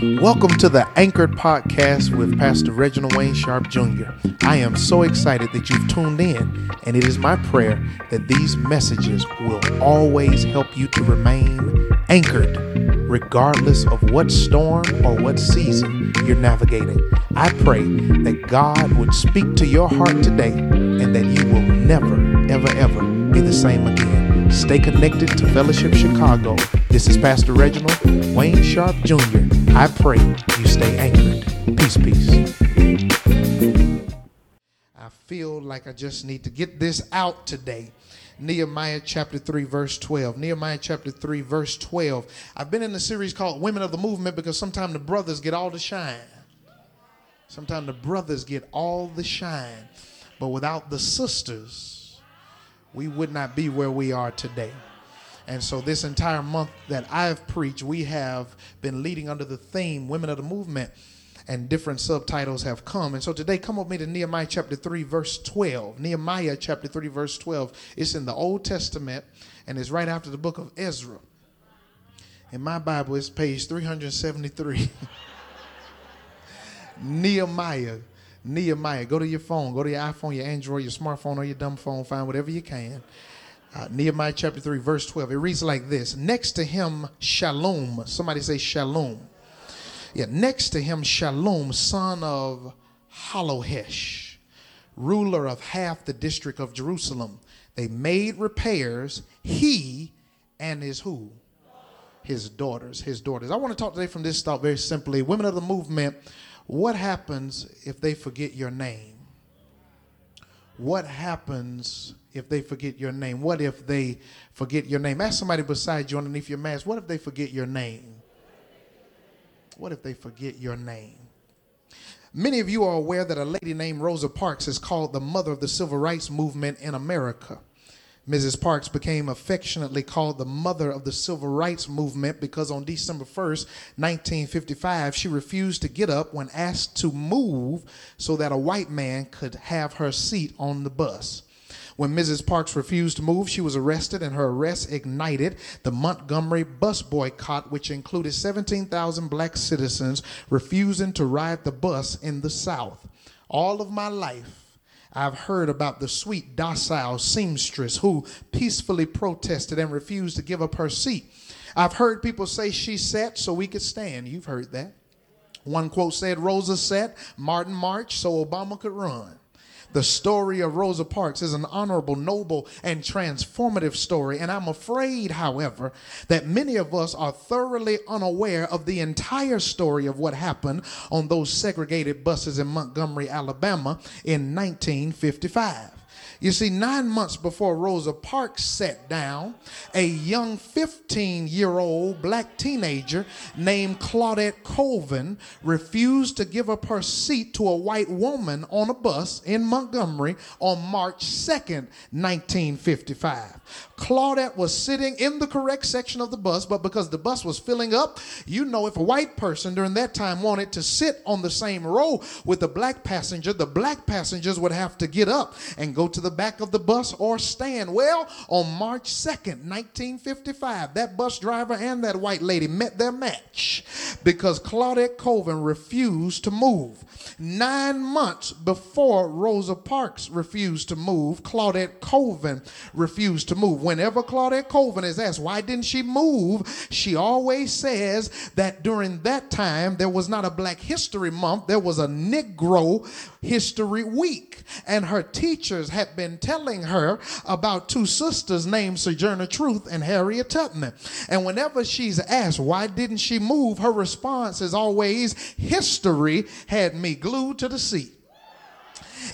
Welcome to the Anchored Podcast with Pastor Reginald Wayne Sharp Jr. I am so excited that you've tuned in, and it is my prayer that these messages will always help you to remain anchored, regardless of what storm or what season you're navigating. I pray that God would speak to your heart today and that you will never, ever, ever be the same again. Stay connected to Fellowship Chicago. This is Pastor Reginald Wayne Sharp Jr. I pray you stay anchored. Peace, peace. I feel like I just need to get this out today. Nehemiah chapter 3, verse 12. Nehemiah chapter 3, verse 12. I've been in a series called Women of the Movement because sometimes the brothers get all the shine. Sometimes the brothers get all the shine. But without the sisters, we would not be where we are today. And so, this entire month that I've preached, we have been leading under the theme Women of the Movement, and different subtitles have come. And so, today, come with me to Nehemiah chapter 3, verse 12. Nehemiah chapter 3, verse 12. It's in the Old Testament, and it's right after the book of Ezra. In my Bible, it's page 373. Nehemiah. Nehemiah. Go to your phone, go to your iPhone, your Android, your smartphone, or your dumb phone, find whatever you can. Uh, Nehemiah chapter 3, verse 12. It reads like this Next to him, Shalom. Somebody say Shalom. Yeah, next to him, Shalom, son of Halohesh, ruler of half the district of Jerusalem. They made repairs, he and his who? His daughters. His daughters. I want to talk today from this thought very simply. Women of the movement, what happens if they forget your name? What happens if they forget your name? What if they forget your name? Ask somebody beside you underneath your mask, what if they forget your name? What if they forget your name? Many of you are aware that a lady named Rosa Parks is called the mother of the civil rights movement in America. Mrs. Parks became affectionately called the mother of the civil rights movement because on December 1st, 1955, she refused to get up when asked to move so that a white man could have her seat on the bus. When Mrs. Parks refused to move, she was arrested, and her arrest ignited the Montgomery bus boycott, which included 17,000 black citizens refusing to ride the bus in the South. All of my life, I've heard about the sweet, docile seamstress who peacefully protested and refused to give up her seat. I've heard people say she sat so we could stand. You've heard that. One quote said, Rosa sat, Martin marched so Obama could run. The story of Rosa Parks is an honorable, noble, and transformative story. And I'm afraid, however, that many of us are thoroughly unaware of the entire story of what happened on those segregated buses in Montgomery, Alabama in 1955. You see, nine months before Rosa Parks sat down, a young 15 year old black teenager named Claudette Colvin refused to give up her seat to a white woman on a bus in Montgomery on March 2nd, 1955. Claudette was sitting in the correct section of the bus, but because the bus was filling up, you know, if a white person during that time wanted to sit on the same row with the black passenger, the black passengers would have to get up and go to the back of the bus or stand. Well, on March 2nd, 1955, that bus driver and that white lady met their match because Claudette Colvin refused to move. Nine months before Rosa Parks refused to move, Claudette Colvin refused to move. Whenever Claudette Colvin is asked, why didn't she move? She always says that during that time, there was not a Black History Month, there was a Negro History Week. And her teachers had been telling her about two sisters named Sojourner Truth and Harriet Tubman. And whenever she's asked, why didn't she move? Her response is always, history had me glued to the seat.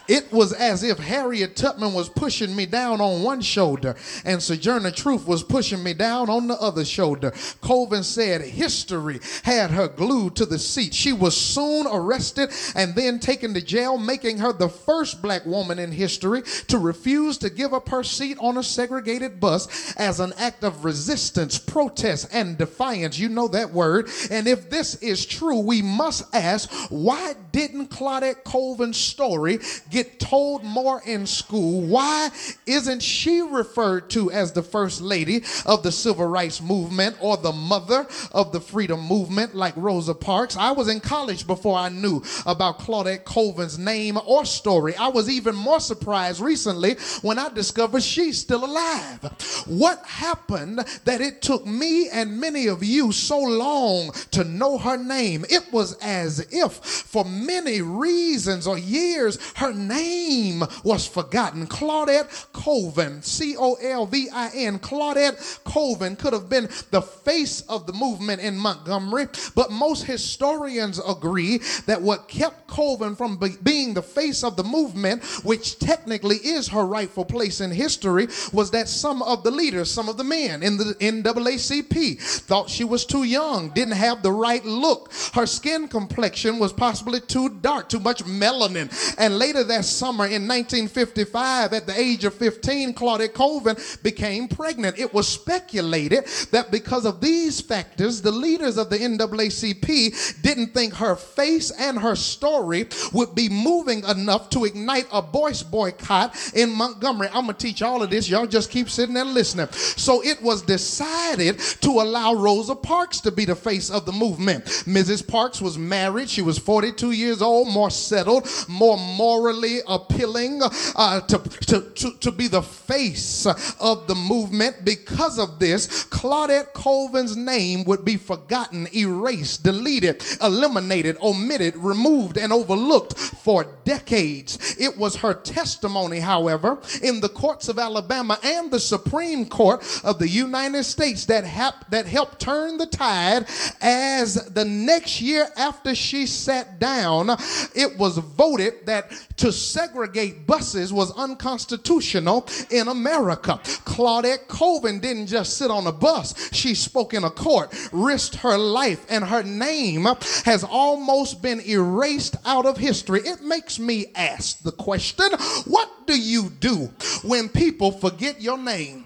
It was as if Harriet Tubman was pushing me down on one shoulder and Sojourner Truth was pushing me down on the other shoulder. Colvin said history had her glued to the seat. She was soon arrested and then taken to jail, making her the first black woman in history to refuse to give up her seat on a segregated bus as an act of resistance, protest, and defiance. You know that word. And if this is true, we must ask why didn't Claudette Colvin's story get told more in school? Why isn't she referred to as the first lady of the civil rights movement or the mother of the freedom movement like Rosa Parks? I was in college before I knew about Claudette Colvin's name or story. I was even more surprised recently when I discovered she's still alive. What happened that it took me and many of you so long to know her name? It was as if for many reasons or years her name was forgotten. Claudette Colvin, C O L V I N, Claudette Colvin could have been the face of the movement in Montgomery, but most historians agree that what kept Colvin from be- being the face of the movement, which technically is her rightful place in history, was that some of the leaders, some of the men in the NAACP thought she was too young, didn't have the right look. Her skin complexion was possibly too dark, too much melanin. And later that summer in 1955, at the age of 15, Claudette Colvin became pregnant. It was speculated that because of these factors, the leaders of the NAACP didn't think her face and her story would be moving enough to ignite a voice boycott in Montgomery. I'm going to teach all of this. Y'all just keep sitting there listening. So it was decided to allow Rosa Parks to be the face of the movement. Mrs. Parks was married. She was 42 years old, more settled, more morally appealing uh, to, to, to, to be the face of the movement. Because of this, Claudette Colvin's name would be forgotten, erased, deleted, eliminated, omitted, removed, and overlooked for decades. It was her testimony, however, in the courts of Alabama and the Supreme Court of the United States that, hap- that helped turn the tide as the next year after she sat down, it was voted that to segregate buses was unconstitutional in America. Claudette Colvin didn't just sit on a bus, she spoke in a court, risked her life, and her name has almost been erased out of history. It makes me ask the question what do you do when people forget your name?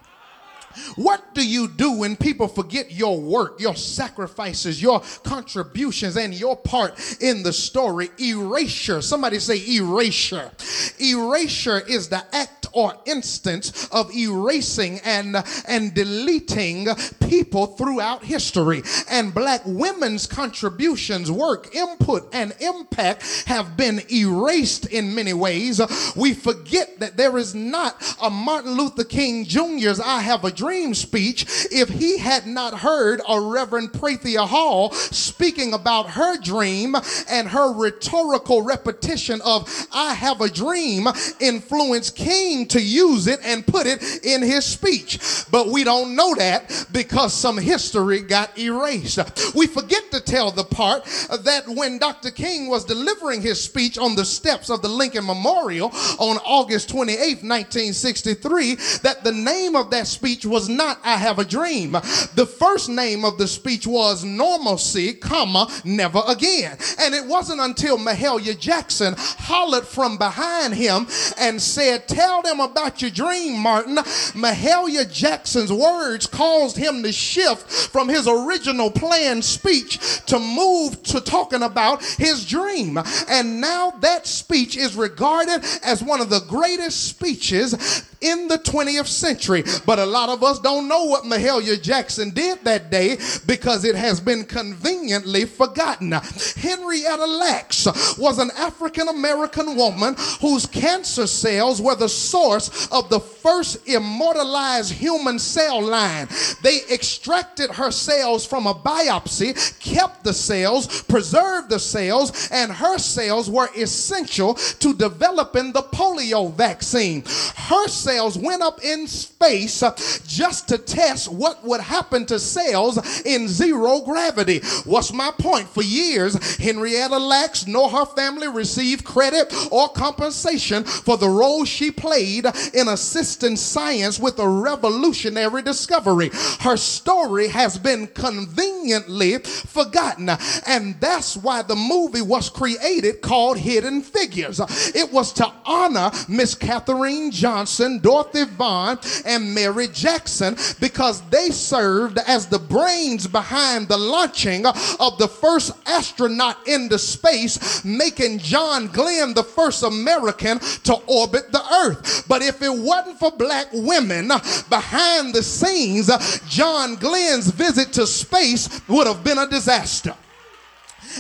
What do you do when people forget your work, your sacrifices, your contributions, and your part in the story? Erasure. Somebody say erasure. Erasure is the act or instance of erasing and, and deleting people throughout history. And black women's contributions, work, input, and impact have been erased in many ways. We forget that there is not a Martin Luther King Jr.'s I Have a Dream speech if he had not heard a Reverend Prathia Hall speaking about her dream and her rhetorical repetition of I have a dream influenced King to use it and put it in his speech. But we don't know that because some history got erased. We forget to tell the part that when Dr. King was delivering his speech on the steps of the Lincoln Memorial on August 28, 1963, that the name of that speech was not I have a dream. The first name of the speech was normalcy, comma, never again. And it wasn't until Mahalia Jackson hollered from behind him and said, Tell them about your dream, Martin. Mahalia Jackson's words caused him to shift from his original planned speech to move to talking about his dream. And now that speech is regarded as one of the greatest speeches in the 20th century. But a lot of us don't know what Mahalia Jackson did that day because it has been conveniently forgotten. Henrietta Lacks was an African American woman whose cancer cells were the source of the first immortalized human cell line. They extracted her cells from a biopsy, kept the cells, preserved the cells, and her cells were essential to developing the polio vaccine. Her cells went up in space just to test what would happen to cells in zero gravity. What's my point? For years, Henrietta Lacks nor her family received credit or compensation for the role she played in assisting science with a revolutionary discovery. Her story has been conveniently forgotten, and that's why the movie was created called Hidden Figures. It was to honor Miss Katherine Johnson Dorothy Vaughan, and Mary Jackson because they served as the brains behind the launching of the first astronaut into space, making John Glenn the first American to orbit the earth. But if it wasn't for black women behind the scenes, John Glenn's visit to space would have been a disaster.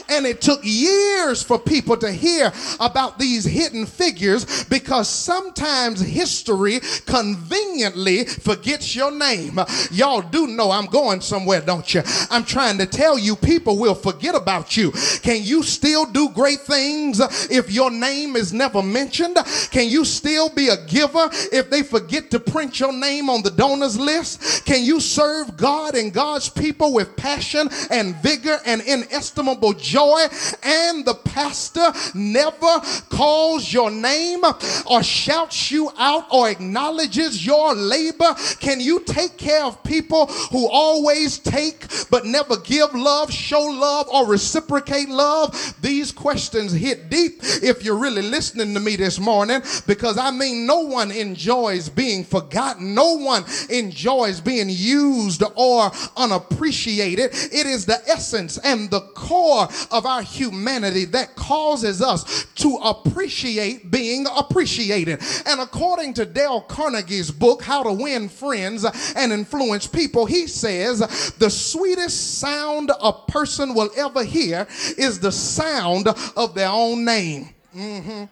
And it took years for people to hear about these hidden figures because sometimes history conveniently forgets your name. Y'all do know I'm going somewhere, don't you? I'm trying to tell you, people will forget about you. Can you still do great things if your name is never mentioned? Can you still be a giver if they forget to print your name on the donors list? Can you serve God and God's people with passion and vigor and inestimable joy and the pastor never calls your name or shouts you out or acknowledges your labor? Can you take care of people who always take but never give love, show love, or reciprocate love? These questions hit deep if you're really listening to me this morning because I mean, no one enjoys being forgotten, no one enjoys being used or unappreciated. It is the essence and the core of our humanity that causes us to appreciate being appreciated. And according to Dale Carnegie's book, How to Win Friends and Influence People, he says the sweetest sound a person will ever hear is the sound of their own name. Mm-hmm.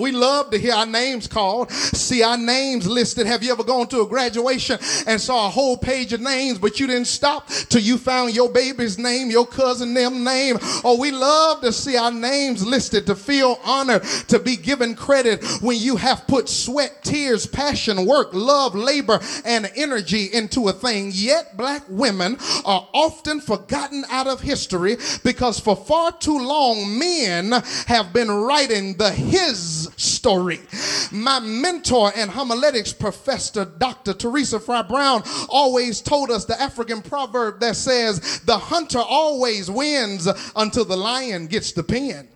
We love to hear our names called, see our names listed. Have you ever gone to a graduation and saw a whole page of names, but you didn't stop till you found your baby's name, your cousin them name? Oh, we love to see our names listed, to feel honored, to be given credit when you have put sweat, tears, passion, work, love, labor, and energy into a thing. Yet black women are often forgotten out of history because for far too long men have been writing the his story. My mentor and homiletics professor, Dr. Teresa Fry Brown, always told us the African proverb that says, The hunter always wins until the lion gets the pen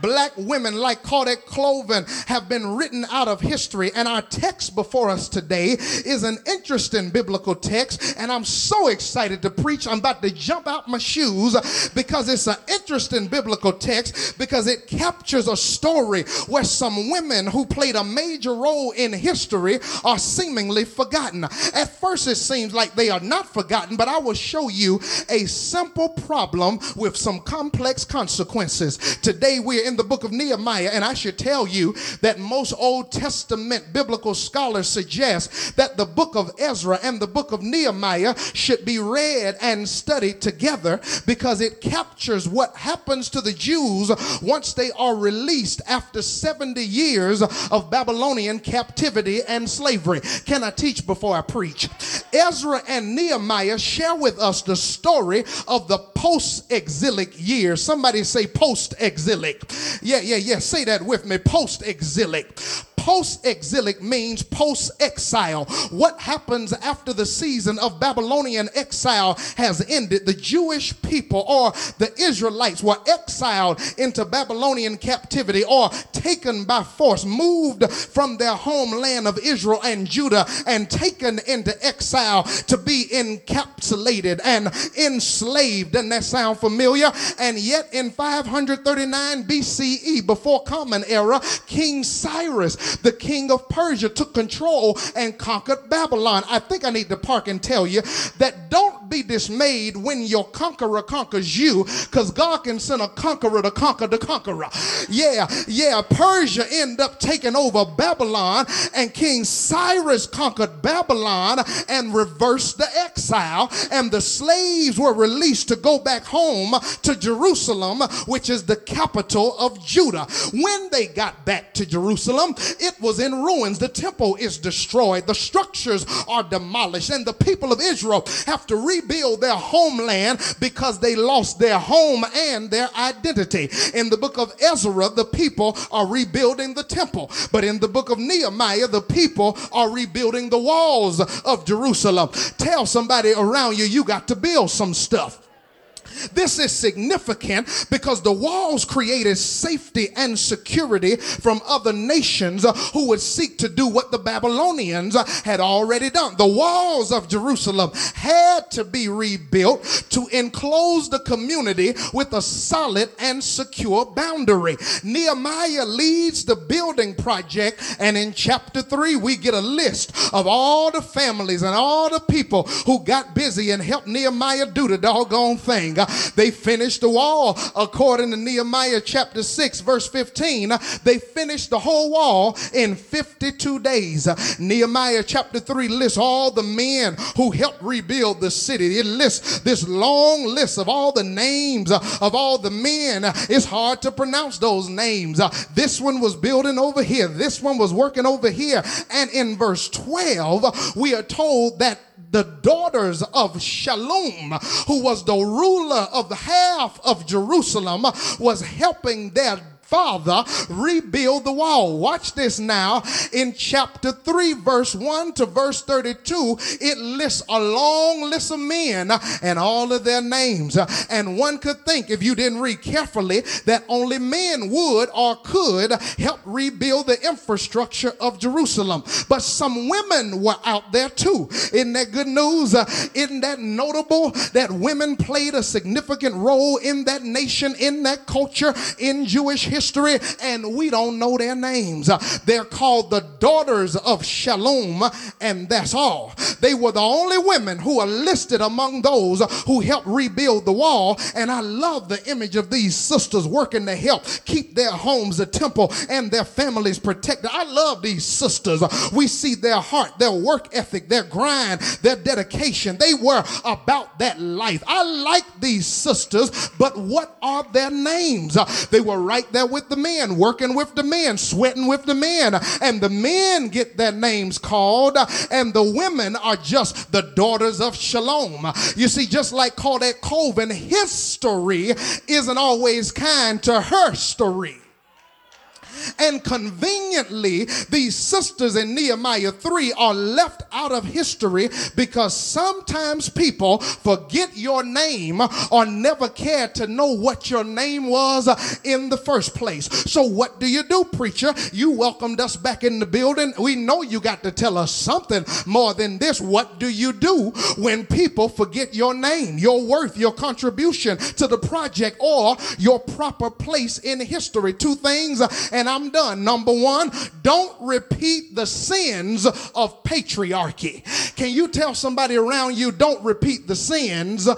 black women like Claudette Colvin have been written out of history. And our text before us today is an interesting biblical text. And I'm so excited to preach. I'm about to jump out my shoes because it's an interesting biblical text because it captures a story where some women who played a major role in history are seemingly forgotten. At first, it seems like they are not forgotten, but I will show you a simple problem with some complex consequences. Today, we're in the book of Nehemiah, and I should tell you that most Old Testament biblical scholars suggest that the book of Ezra and the book of Nehemiah should be read and studied together because it captures what happens to the Jews once they are released after 70 years of Babylonian captivity and slavery. Can I teach before I preach? Ezra and Nehemiah share with us the story of the post exilic years. Somebody say post exilic. Yeah, yeah, yeah. Say that with me. Post exilic. Post exilic means post exile. What happens after the season of Babylonian exile has ended? The Jewish people or the Israelites were exiled into Babylonian captivity or taken by force, moved from their homeland of Israel and Judah and taken into exile to be encapsulated and enslaved. Doesn't that sound familiar? And yet in 539 BCE, before Common Era, King Cyrus the king of Persia took control and conquered Babylon. I think I need to park and tell you that don't be dismayed when your conqueror conquers you because God can send a conqueror to conquer the conqueror. Yeah, yeah. Persia ended up taking over Babylon and King Cyrus conquered Babylon and reversed the exile and the slaves were released to go back home to Jerusalem, which is the capital of Judah. When they got back to Jerusalem, it was in ruins. The temple is destroyed, the structures are demolished, and the people of Israel have to rebuild their homeland because they lost their home and their identity. In the book of Ezra, the people are rebuilding the temple, but in the book of Nehemiah, the people are rebuilding the walls of Jerusalem. Tell somebody around you, you got to build some stuff. This is significant because the walls created safety and security from other nations who would seek to do what the Babylonians had already done. The walls of Jerusalem had to be rebuilt to enclose the community with a solid and secure boundary. Nehemiah leads the building project, and in chapter 3, we get a list of all the families and all the people who got busy and helped Nehemiah do the doggone thing. They finished the wall according to Nehemiah chapter 6, verse 15. They finished the whole wall in 52 days. Nehemiah chapter 3 lists all the men who helped rebuild the city. It lists this long list of all the names of all the men. It's hard to pronounce those names. This one was building over here, this one was working over here. And in verse 12, we are told that the daughters of Shallum, who was the ruler of the half of Jerusalem, was helping their father rebuild the wall. Watch this now. In chapter 3, verse 1 to verse 32, it lists a long list of men and all of their names. And one could think, if you didn't read carefully, that only men would or could help rebuild the infrastructure of Jerusalem. But some women were out there too. Isn't that good news? isn't that notable that women played a significant role in that nation, in that culture, in Jewish history, and we don't know their names. Uh, they're called the daughters of Shalom, and that's all. They were the only women who are listed among those who helped rebuild the wall, and I love the image of these sisters working to help keep their homes, the temple, and their families protected. I love these sisters. We see their heart, their work ethic, their grind, their dedication. They were about that life. I like these sisters, but what are their names? Uh, they were right there with the men, working with the men, sweating with the men. And the men get their names called, and the women are just the daughters of Shalom. You see, just like Claudette Colvin, history isn't always kind to her story. And conveniently, these sisters in Nehemiah 3 are left out of history because sometimes people forget your name or never care to know what your name was in the first place. So, what do you do, preacher? You welcomed us back in the building. We know you got to tell us something more than this. What do you do when people forget your name, your worth, your contribution to the project, or your proper place in history? Two things, and I'm done. Number one, don't repeat the sins of patriarchy. Can you tell somebody around you, don't repeat the sins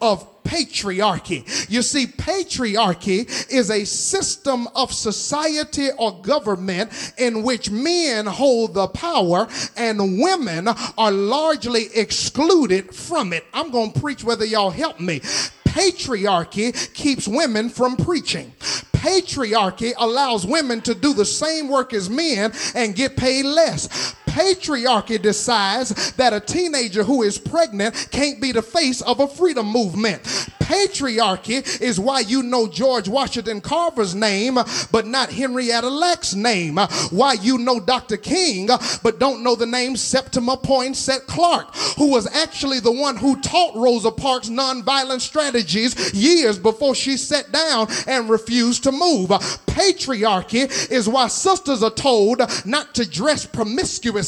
of patriarchy. You see, patriarchy is a system of society or government in which men hold the power and women are largely excluded from it. I'm going to preach whether y'all help me. Patriarchy keeps women from preaching. Patriarchy allows women to do the same work as men and get paid less patriarchy decides that a teenager who is pregnant can't be the face of a freedom movement. Patriarchy is why you know George Washington Carver's name, but not Henrietta Lack's name. Why you know Dr. King, but don't know the name Septima Poinsett Clark, who was actually the one who taught Rosa Parks nonviolent strategies years before she sat down and refused to move. Patriarchy is why sisters are told not to dress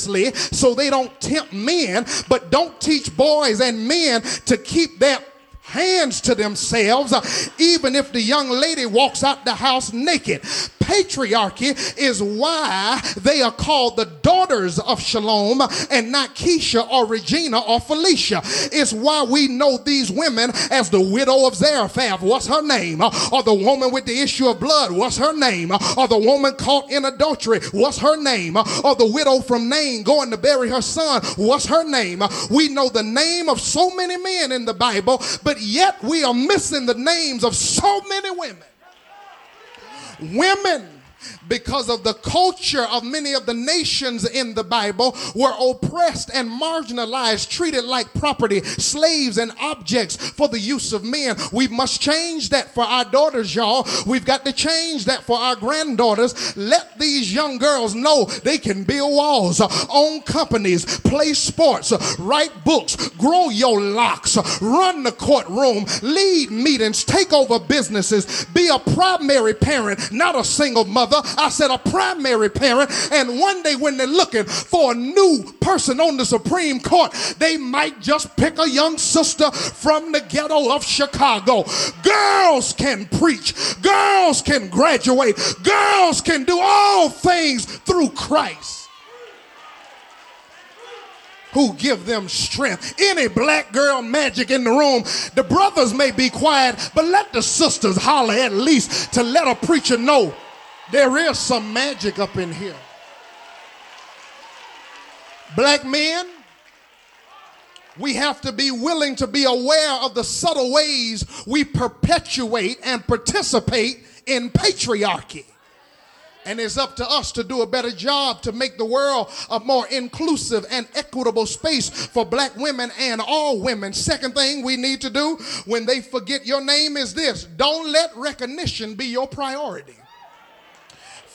promiscuously so they don't tempt men, but don't teach boys and men to keep their hands to themselves, even if the young lady walks out the house naked patriarchy is why they are called the daughters of Shalom and not Keisha or Regina or Felicia. It's why we know these women as the widow of Zarephath. What's her name? Or the woman with the issue of blood. What's her name? Or the woman caught in adultery. What's her name? Or the widow from Nain going to bury her son. What's her name? We know the name of so many men in the Bible, but yet we are missing the names of so many women. Women because of the culture of many of the nations in the Bible were oppressed and marginalized, treated like property, slaves and objects for the use of men. We must change that for our daughters, y'all. We've got to change that for our granddaughters. Let these young girls know they can build walls, own companies, play sports, write books, grow your locks, run the courtroom, lead meetings, take over businesses, be a primary parent, not a single mother. I said a primary parent. And one day when they're looking for a new person on the Supreme Court, they might just pick a young sister from the ghetto of Chicago. Girls can preach, girls can graduate, girls can do all things through Christ who give them strength. Any black girl magic in the room, the brothers may be quiet, but let the sisters holler at least to let a preacher know there is some magic up in here. Black men, we have to be willing to be aware of the subtle ways we perpetuate and participate in patriarchy. And it's up to us to do a better job to make the world a more inclusive and equitable space for black women and all women. Second thing we need to do when they forget your name is this don't let recognition be your priority.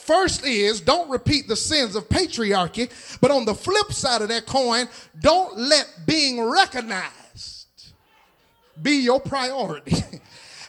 First is don't repeat the sins of patriarchy, but on the flip side of that coin, don't let being recognized be your priority.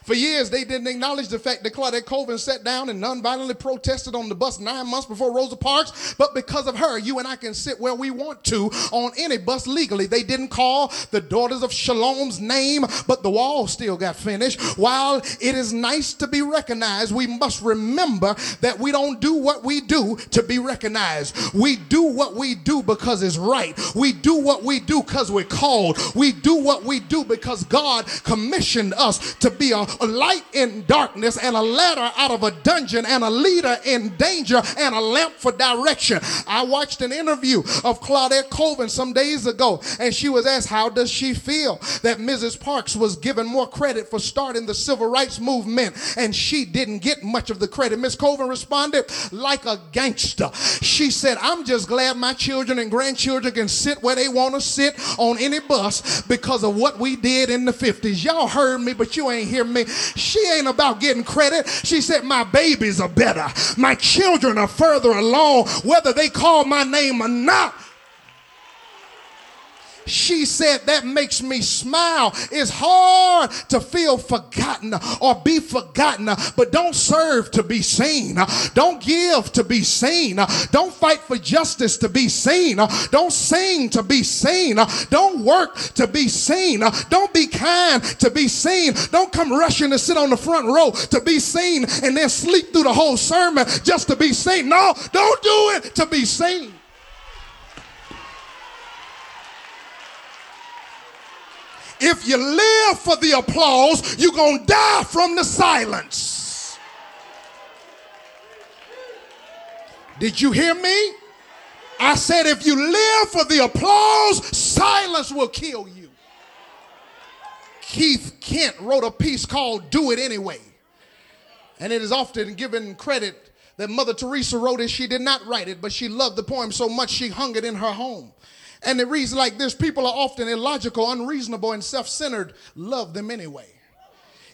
For years, they didn't acknowledge the fact that Claudette Colvin sat down and nonviolently protested on the bus nine months before Rosa Parks. But because of her, you and I can sit where we want to on any bus legally. They didn't call the daughters of Shalom's name, but the wall still got finished. While it is nice to be recognized, we must remember that we don't do what we do to be recognized. We do what we do because it's right. We do what we do because we're called. We do what we do because God commissioned us to be a, a light in darkness and a ladder out of a dungeon and a leader in danger and a lamp for direction. I watched an interview of Claudette Colvin some days ago and she was asked, How does she feel that Mrs. Parks was given more credit for starting the civil rights movement and she didn't get much of the credit? Miss Colvin responded, Like a gangster. She said, I'm just glad my children and grandchildren can sit where they want to sit on any bus because of what we did in the 50s. Y'all heard me, but you ain't hear me. She ain't about getting credit. She said, My babies are better. My children are further along, whether they call my name or not. She said, That makes me smile. It's hard to feel forgotten or be forgotten, but don't serve to be seen. Don't give to be seen. Don't fight for justice to be seen. Don't sing to be seen. Don't work to be seen. Don't be kind to be seen. Don't come rushing to sit on the front row to be seen and then sleep through the whole sermon just to be seen. No, don't do it to be seen. If you live for the applause, you're going to die from the silence. Did you hear me? I said, if you live for the applause, silence will kill you. Keith Kent wrote a piece called Do It Anyway. And it is often given credit that Mother Teresa wrote it. She did not write it, but she loved the poem so much she hung it in her home. And it reads like this People are often illogical, unreasonable, and self centered. Love them anyway.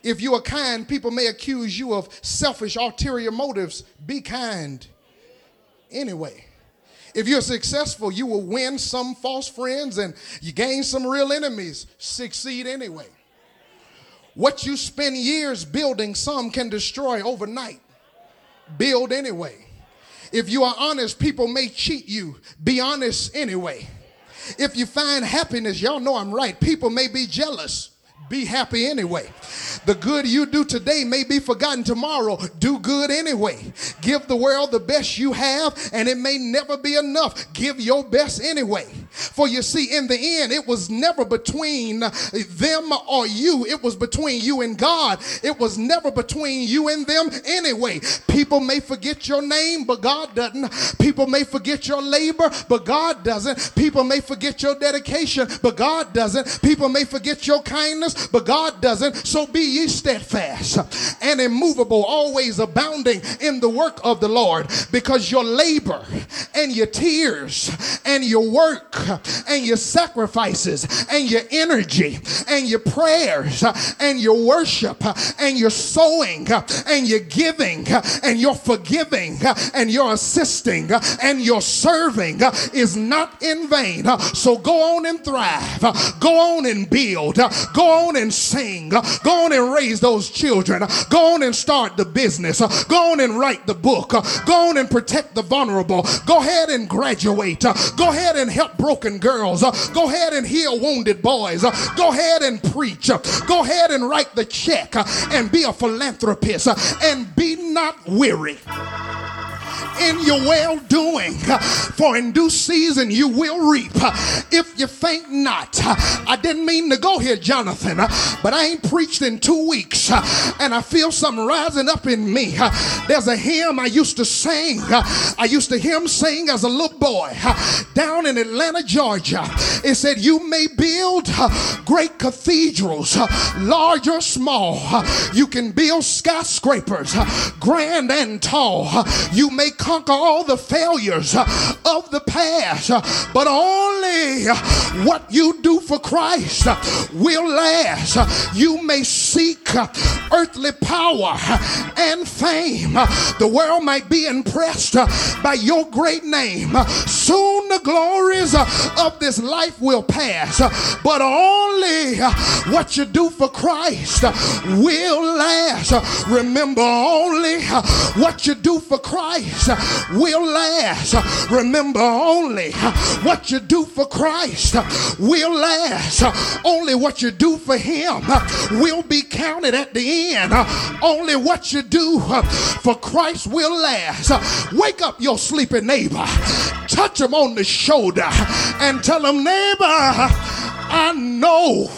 If you are kind, people may accuse you of selfish, ulterior motives. Be kind anyway. If you're successful, you will win some false friends and you gain some real enemies. Succeed anyway. What you spend years building, some can destroy overnight. Build anyway. If you are honest, people may cheat you. Be honest anyway. If you find happiness, y'all know I'm right. People may be jealous. Be happy anyway. The good you do today may be forgotten tomorrow. Do good anyway. Give the world the best you have, and it may never be enough. Give your best anyway. For you see, in the end, it was never between them or you, it was between you and God. It was never between you and them anyway. People may forget your name, but God doesn't. People may forget your labor, but God doesn't. People may forget your dedication, but God doesn't. People may forget your kindness, but God doesn't. So be ye steadfast and immovable, always abounding in the work of the Lord, because your labor and your tears and your work and your sacrifices and your energy and your prayers and your worship and your sowing and your giving and your forgiving and your assisting and your serving is not in vain. So go on and thrive. Go on and build. Go on and sing. Go on and raise those children. Go on and start the business. Go on and write the book. Go on and protect the vulnerable. Go ahead and graduate. Go ahead and help broken girls. Go ahead and heal wounded boys. Go ahead and preach. Go ahead and write the check and be a philanthropist and be not weary in your well doing, for in due season you will reap if you faint not. I didn't mean to go here, Jonathan, but I ain't preached in two weeks and I feel something rising up in me. There's a hymn I used to sing. I used to hear him sing as a little boy down in Atlanta, Georgia. It said, You may build great cathedrals, large or small. You can build skyscrapers, grand and tall. You may conquer all the failures of the past, but only what you do for Christ will last. You may seek earthly power and fame. The world might be impressed by your great name. Soon the glories of this life will pass, but only what you do for Christ will last. Remember, only what you do for Christ will last. Remember, only what you do for Christ will last. Only what you do for Him will be counted at the end. Only what you do for Christ will last. Wake up your sleeping neighbor, touch him on the shoulder, and tell him, neighbor, I know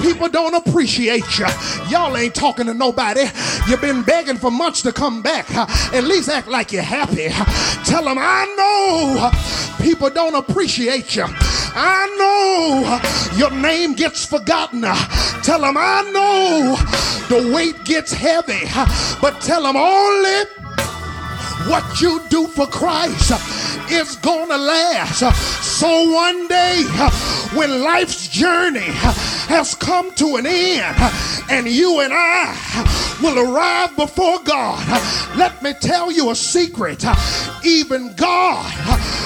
People don't appreciate you. Y'all ain't talking to nobody. You've been begging for months to come back. At least act like you're happy. Tell them, I know people don't appreciate you. I know your name gets forgotten. Tell them, I know the weight gets heavy. But tell them only what you do for Christ is gonna last. So one day, when life's journey has come to an end and you and I will arrive before God, let me tell you a secret. Even God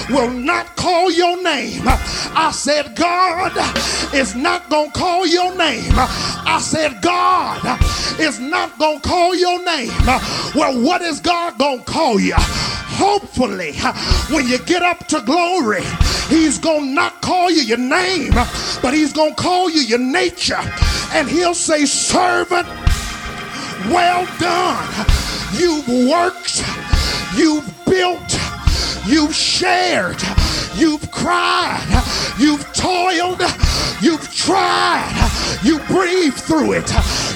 will not call your name. I said, God is not gonna call your name. I said, God is not gonna call your name. Well, what is God gonna call you? Hopefully, when you get up to glory, he's going to not call you your name, but he's going to call you your nature. And he'll say, Servant, well done. You've worked, you've built, you've shared, you've cried, you've toiled, you've tried, you breathed through it,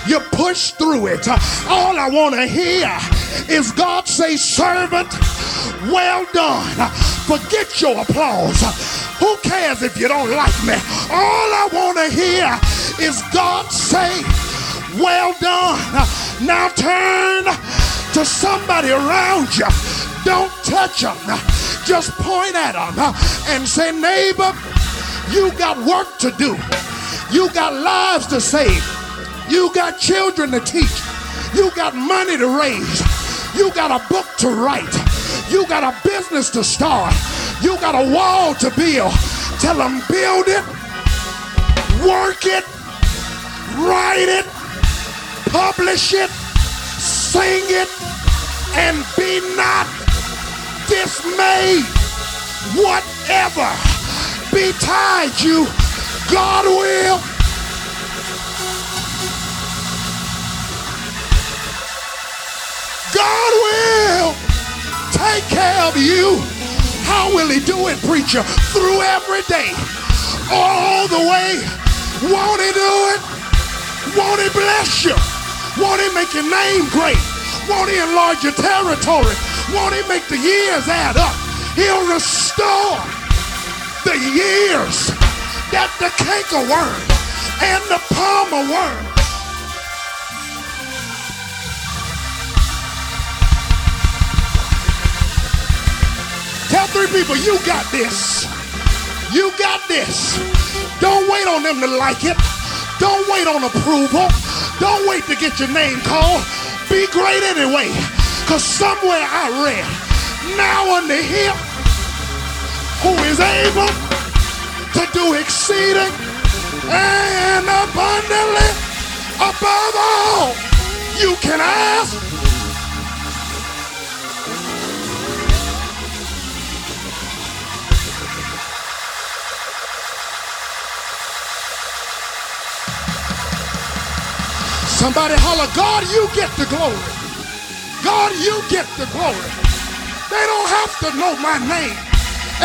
you pushed through it. All I want to hear is God say, Servant, well done. Forget your applause. Who cares if you don't like me? All I want to hear is God say, Well done. Now turn to somebody around you. Don't touch them. Just point at them and say, Neighbor, you got work to do. You got lives to save. You got children to teach. You got money to raise. You got a book to write. You got a business to start. You got a wall to build. Tell them build it, work it, write it, publish it, sing it, and be not dismayed. Whatever betide you, God will God will take care of you. How will he do it, preacher? Through every day. All the way. Won't he do it? Won't he bless you? Won't he make your name great? Won't he enlarge your territory? Won't he make the years add up? He'll restore the years that the cankerworm and the palmer worm Tell three people, you got this. You got this. Don't wait on them to like it. Don't wait on approval. Don't wait to get your name called. Be great anyway. Because somewhere I read, now unto him who is able to do exceeding and abundantly above all you can ask Somebody holler, God, you get the glory. God, you get the glory. They don't have to know my name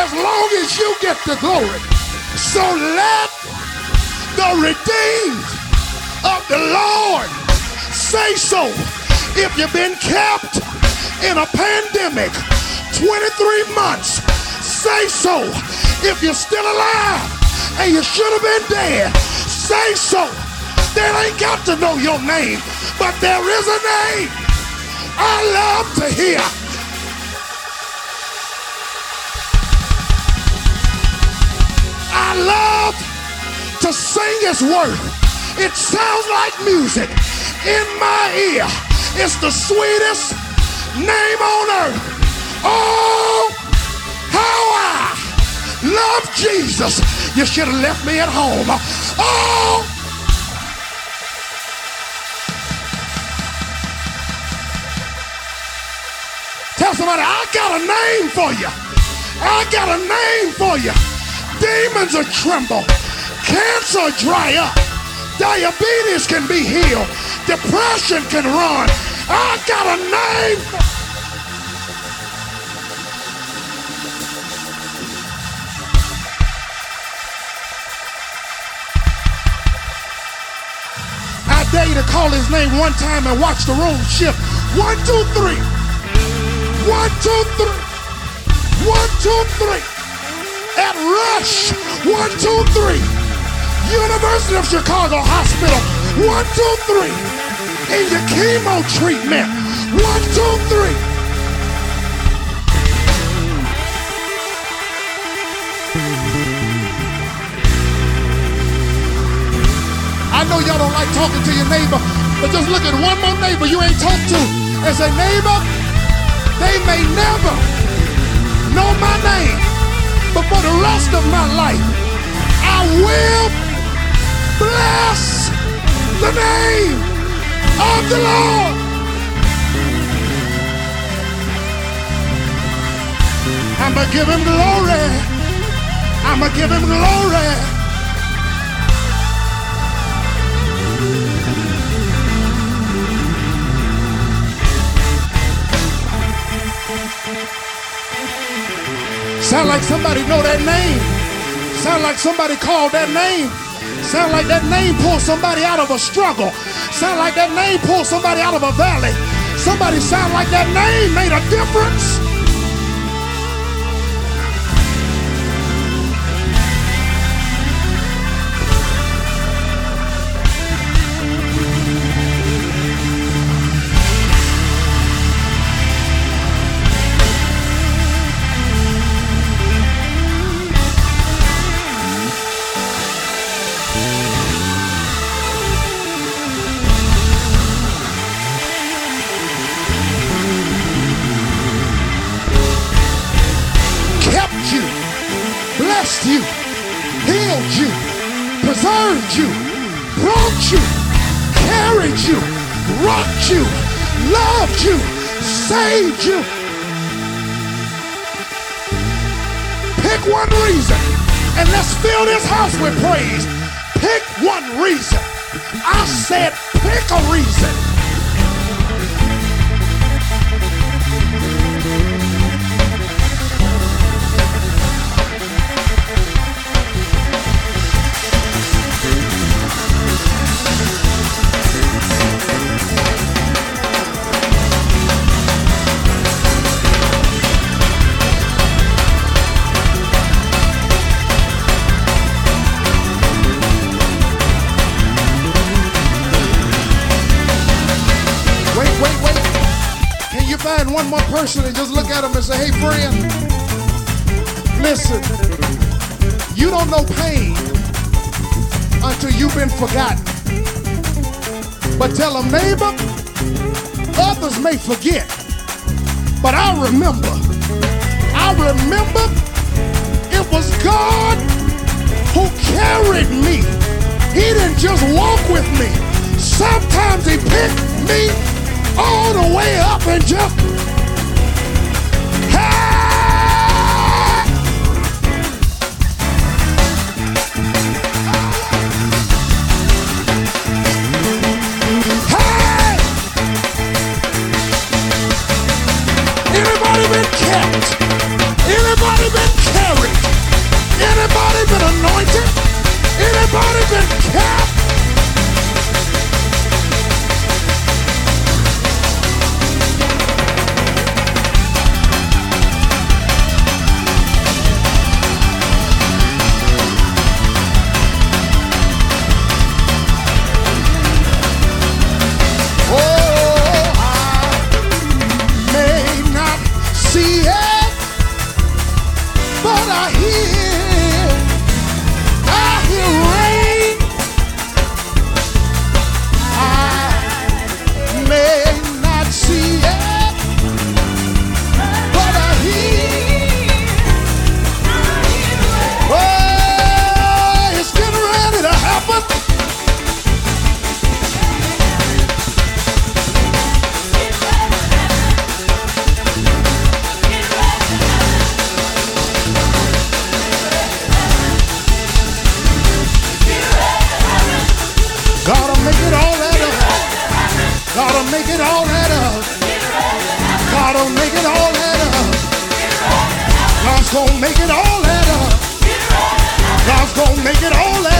as long as you get the glory. So let the redeemed of the Lord say so. If you've been kept in a pandemic 23 months, say so. If you're still alive and you should have been dead, say so. They ain't got to know your name, but there is a name I love to hear. I love to sing his word. It sounds like music in my ear. It's the sweetest name on earth. Oh, how I love Jesus. You should have left me at home. Oh, Tell somebody, I got a name for you. I got a name for you. Demons will tremble. Cancer dry up. Diabetes can be healed. Depression can run. I got a name. I dare you to call his name one time and watch the room shift. One, two, three. One, two, three. One, two, three. At Rush. One, two, three. University of Chicago Hospital. One, two, three. In your chemo treatment. One, two, three. I know y'all don't like talking to your neighbor, but just look at one more neighbor you ain't talked to and say, neighbor, they may never know my name, but for the rest of my life, I will bless the name of the Lord. I'ma give him glory. I'ma give him glory. Sound like somebody know that name. Sound like somebody called that name. Sound like that name pulled somebody out of a struggle. Sound like that name pulled somebody out of a valley. Somebody sound like that name made a difference. You. Pick one reason and let's fill this house with praise. Pick one reason. I said, pick a reason. One more person and just look at them and say, hey, friend, listen, you don't know pain until you've been forgotten. But tell them, neighbor, others may forget, but I remember. I remember it was God who carried me. He didn't just walk with me. Sometimes he picked me all the way up and just Gotta make it all that up. God's gonna make it all that up. God's gonna make it all that up.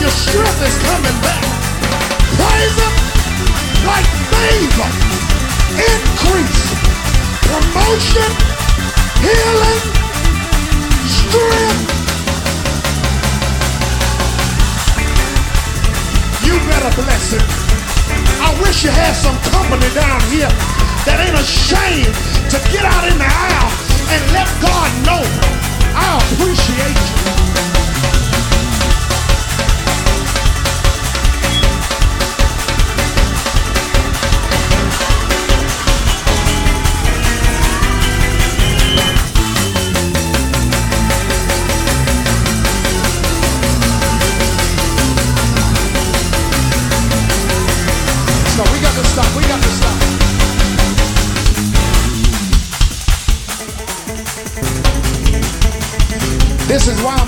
Your strength is coming back. Praise him like favor, increase, promotion, healing, strength. You better bless him. I wish you had some company down here that ain't ashamed to get out in the aisle and let God know I appreciate you.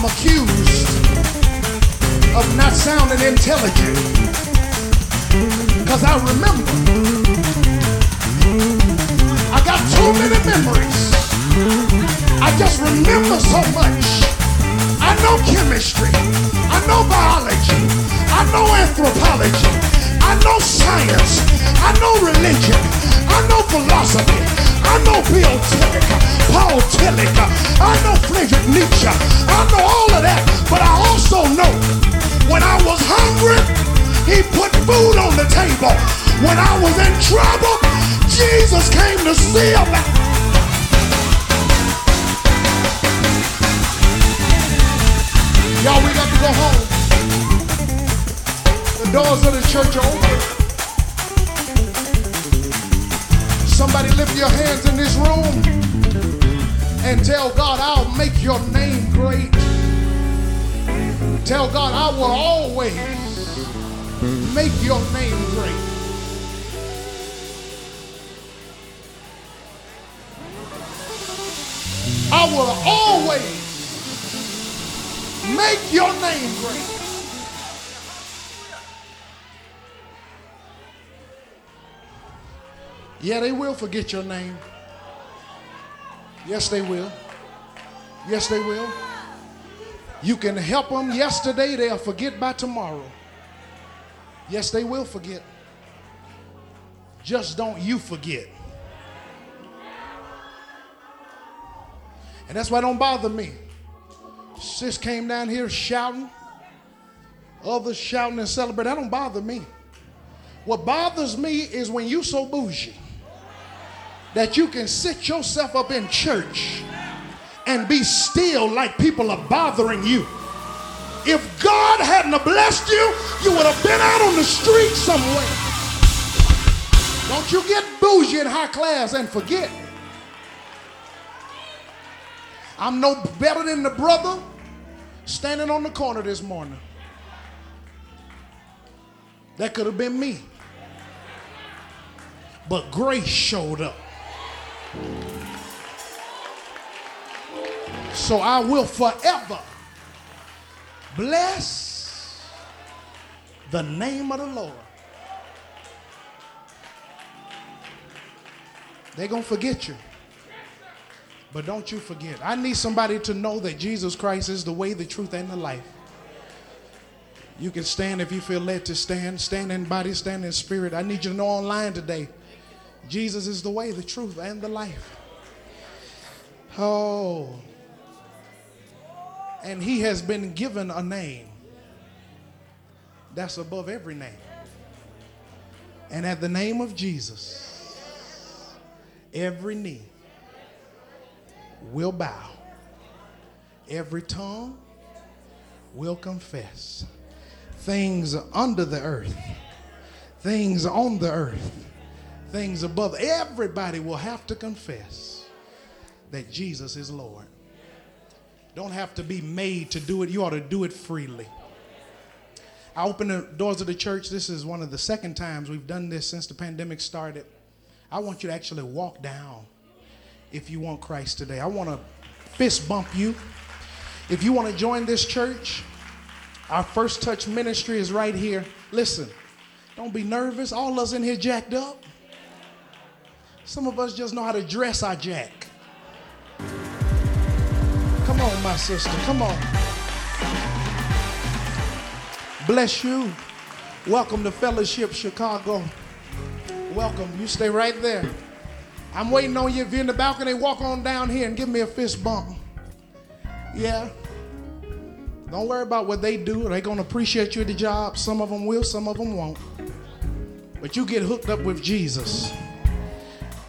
Accused of not sounding intelligent. Because I remember I got two so many memories. I just remember so much. I know chemistry. I know biology. I know anthropology. I know science. I know religion. I know philosophy. I know Bill Paul Tillich. I know Friedrich Nietzsche. I know all of that. But I also know when I was hungry, he put food on the table. When I was in trouble, Jesus came to see about. Y'all, we got to go home. The doors of the church are open. Somebody lift your hands in this room and tell God, I'll make your name great. Tell God, I will always make your name great. I will always make your name great. Yeah, they will forget your name. Yes, they will. Yes, they will. You can help them yesterday, they'll forget by tomorrow. Yes, they will forget. Just don't you forget. And that's why don't bother me. Sis came down here shouting, others shouting and celebrating. That don't bother me. What bothers me is when you so bougie that you can sit yourself up in church and be still like people are bothering you. If God hadn't blessed you, you would have been out on the street somewhere. Don't you get bougie and high class and forget. I'm no better than the brother standing on the corner this morning. That could have been me. But grace showed up. So I will forever bless the name of the Lord. They're going to forget you. But don't you forget. I need somebody to know that Jesus Christ is the way, the truth, and the life. You can stand if you feel led to stand. Stand in body, stand in spirit. I need you to know online today Jesus is the way, the truth, and the life. Oh. And he has been given a name that's above every name. And at the name of Jesus, every knee will bow, every tongue will confess. Things under the earth, things on the earth, things above, everybody will have to confess that Jesus is Lord. Don't have to be made to do it, you ought to do it freely. I open the doors of the church. This is one of the second times we've done this since the pandemic started. I want you to actually walk down if you want Christ today. I want to fist bump you. If you want to join this church, our first touch ministry is right here. Listen, don't be nervous. All us in here jacked up. Some of us just know how to dress our jack. Come on, my sister. Come on. Bless you. Welcome to Fellowship Chicago. Welcome. You stay right there. I'm waiting on you. If you're in the balcony, walk on down here and give me a fist bump. Yeah. Don't worry about what they do. They're going to appreciate you at the job. Some of them will, some of them won't. But you get hooked up with Jesus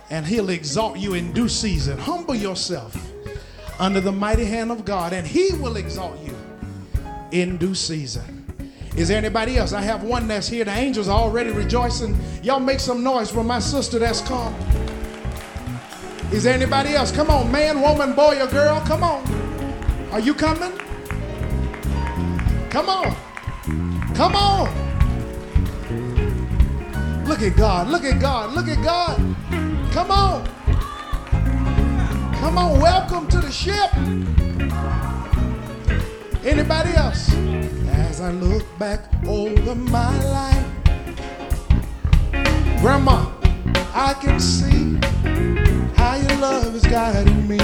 and he'll exalt you in due season. Humble yourself under the mighty hand of God, and he will exalt you in due season. Is there anybody else? I have one that's here. The angels are already rejoicing. Y'all make some noise for my sister that's come. Is there anybody else? Come on, man, woman, boy, or girl. Come on. Are you coming? Come on. Come on. Look at God. Look at God. Look at God. Come on. Come on. Welcome to the ship. Anybody else? As I look back over my life, Grandma, I can see how your love is guiding me.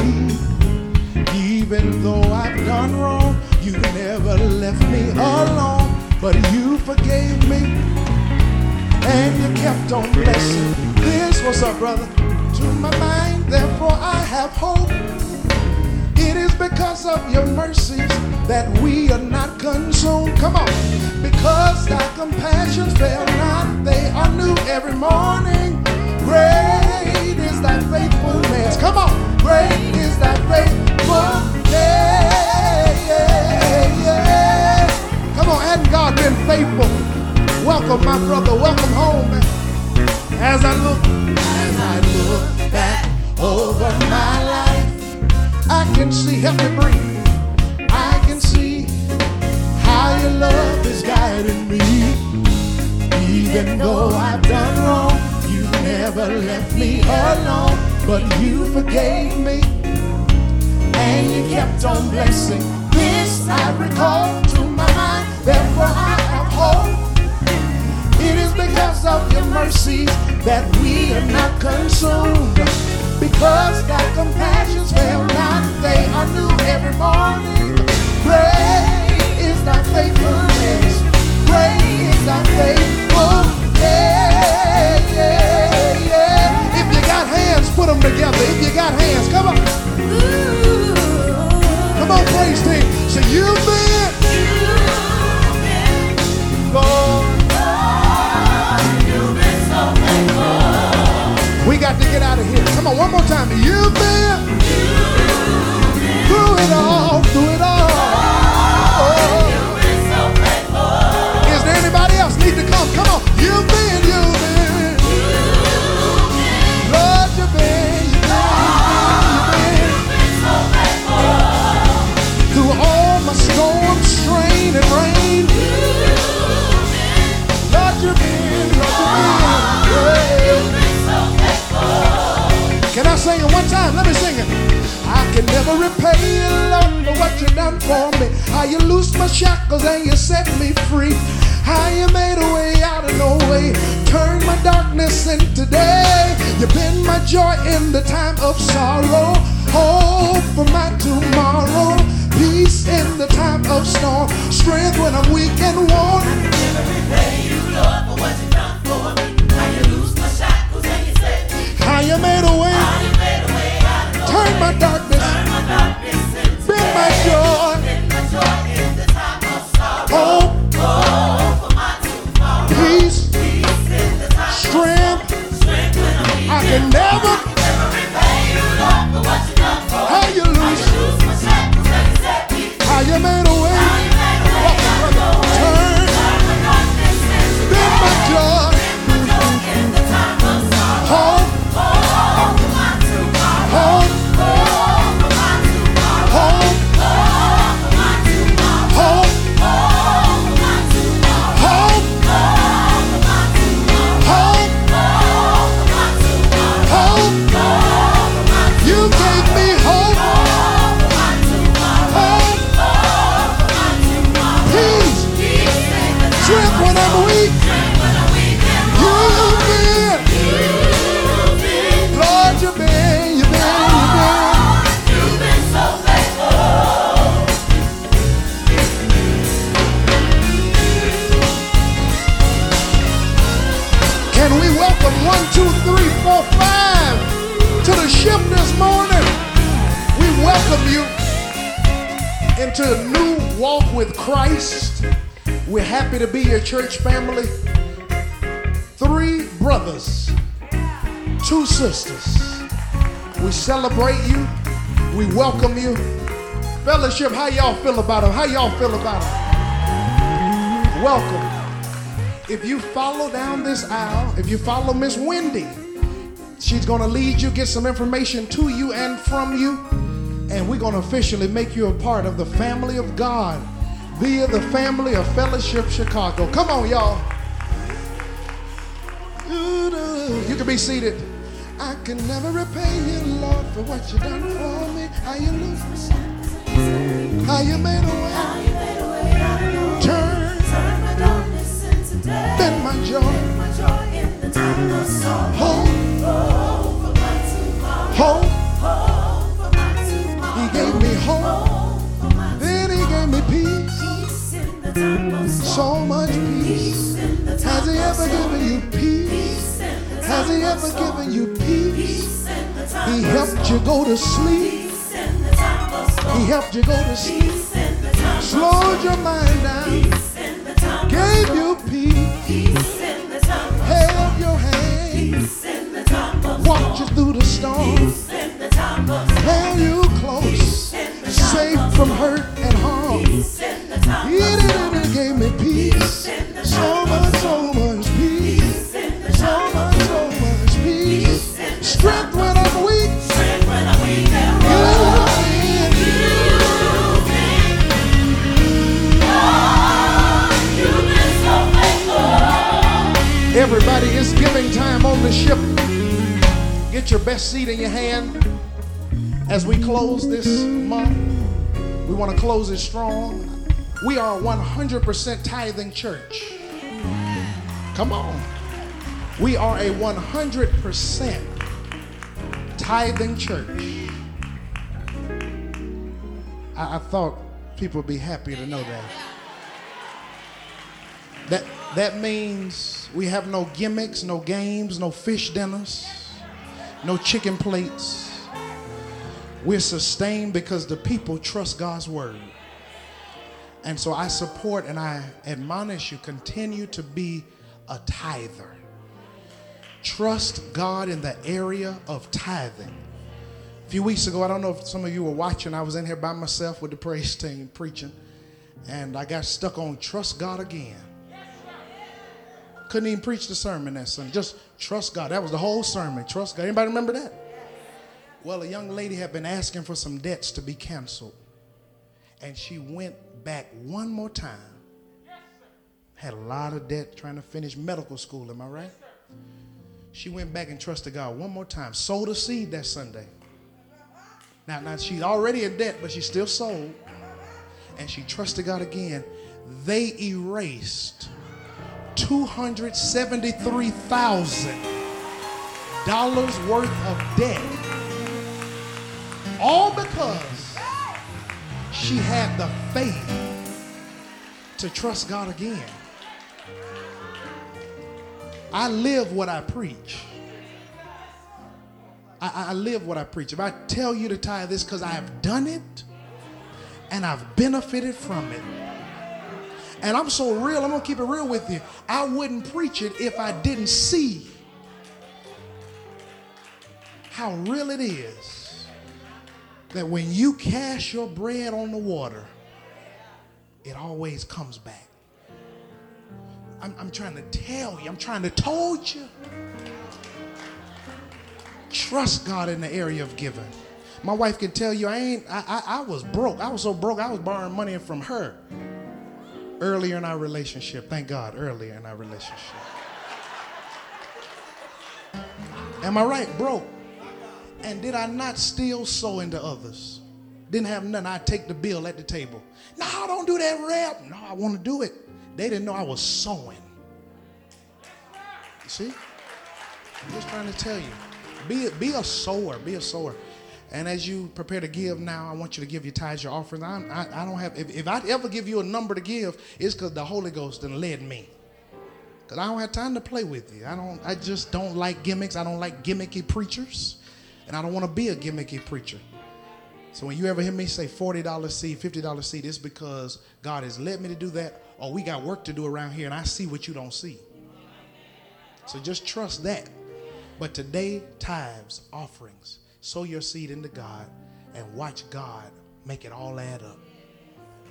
Even though I've done wrong, you never left me alone. But you forgave me and you kept on blessing. This, brother? To my mind, therefore I have hope. It is because of your mercies that we are not consumed. Come on. Because thy compassions fail not, they are new every morning. Great is thy faithfulness. Come on. Great is thy faithfulness. Come on, hadn't God been faithful? Welcome, my brother. Welcome home, man. As I look, as I look back over my life, I can see, help me breathe. I can see how your love is guiding me. Even though I've done wrong, you never left me alone, but you forgave me and you kept on blessing. This I recall to my mind, therefore I have hope. It is because of your mercies that we are not consumed. Because thy compassions fail not, they are new every morning. Great is thy faithfulness. Great is thy faithfulness. If you got hands, put them together. If you got hands, come on. Come on, praise team. So you've been, got to get out of here. Come on, one more time. You've been through it all, through it all. Is one time? Let me sing it. I can never repay you, Lord, for what you've done for me. How you loosed my shackles and you set me free. How you made a way out of no way. Turned my darkness into day. You've been my joy in the time of sorrow. Hope for my tomorrow. Peace in the time of storm. Strength when I'm weak and worn. I can never repay you, Lord, for what you've done for me. How you made a way. Turn my darkness. Into a new walk with Christ. We're happy to be your church family. Three brothers, two sisters. We celebrate you. We welcome you. Fellowship, how y'all feel about it? How y'all feel about it? Welcome. If you follow down this aisle, if you follow Miss Wendy, she's going to lead you, get some information to you and from you, and we're going to officially make you a part of the family of God via the family of Fellowship Chicago. Come on, y'all. You can be seated. I can never repay you, Lord, for what you done for me. How you lose? How you made a way? Turn, been my joy. Hope, hope, hope. Then he gave me peace. So much peace. Has he ever given you peace? Has he ever given you peace? He helped you go to sleep. He helped you go to sleep. Slowed your mind down. Gave you peace. Held your hand. Walked you through the storm. He gave me peace. So much, so much peace. Strength when I'm weak. Everybody, it's giving time on the ship. Get your best seat in your hand as we close this month. We want to close it strong. We are a 100% tithing church. Come on. We are a 100% tithing church. I, I thought people would be happy to know that. That that means we have no gimmicks, no games, no fish dinners, no chicken plates. We're sustained because the people trust God's word. And so I support and I admonish you continue to be a tither. Trust God in the area of tithing. A few weeks ago, I don't know if some of you were watching, I was in here by myself with the praise team preaching, and I got stuck on trust God again. Couldn't even preach the sermon that Sunday. Just trust God. That was the whole sermon. Trust God. Anybody remember that? Well, a young lady had been asking for some debts to be canceled. And she went back one more time. Had a lot of debt trying to finish medical school, am I right? She went back and trusted God one more time. Sowed a seed that Sunday. Now, now she's already in debt, but she still sold. And she trusted God again. They erased $273,000 worth of debt. All because she had the faith to trust God again. I live what I preach. I, I live what I preach. If I tell you to tie this because I have done it and I've benefited from it. And I'm so real, I'm gonna keep it real with you. I wouldn't preach it if I didn't see how real it is that when you cast your bread on the water, it always comes back. I'm, I'm trying to tell you, I'm trying to told you. Trust God in the area of giving. My wife can tell you I ain't I, I, I was broke. I was so broke I was borrowing money from her earlier in our relationship. Thank God, earlier in our relationship. Am I right? Broke. And did I not still sow into others? Didn't have nothing. I'd take the bill at the table. No, don't do that, rap. No, I want to do it. They didn't know I was sowing. You see? I'm just trying to tell you. Be, be a sower. Be a sower. And as you prepare to give now, I want you to give your tithes, your offerings. I, I, I don't have, if, if I ever give you a number to give, it's because the Holy Ghost then led me. Because I don't have time to play with you. I don't, I just don't like gimmicks. I don't like gimmicky preachers. And I don't want to be a gimmicky preacher. So when you ever hear me say $40 seed, $50 seed, it's because God has led me to do that, or we got work to do around here, and I see what you don't see. So just trust that. But today, tithes, offerings, sow your seed into God, and watch God make it all add up.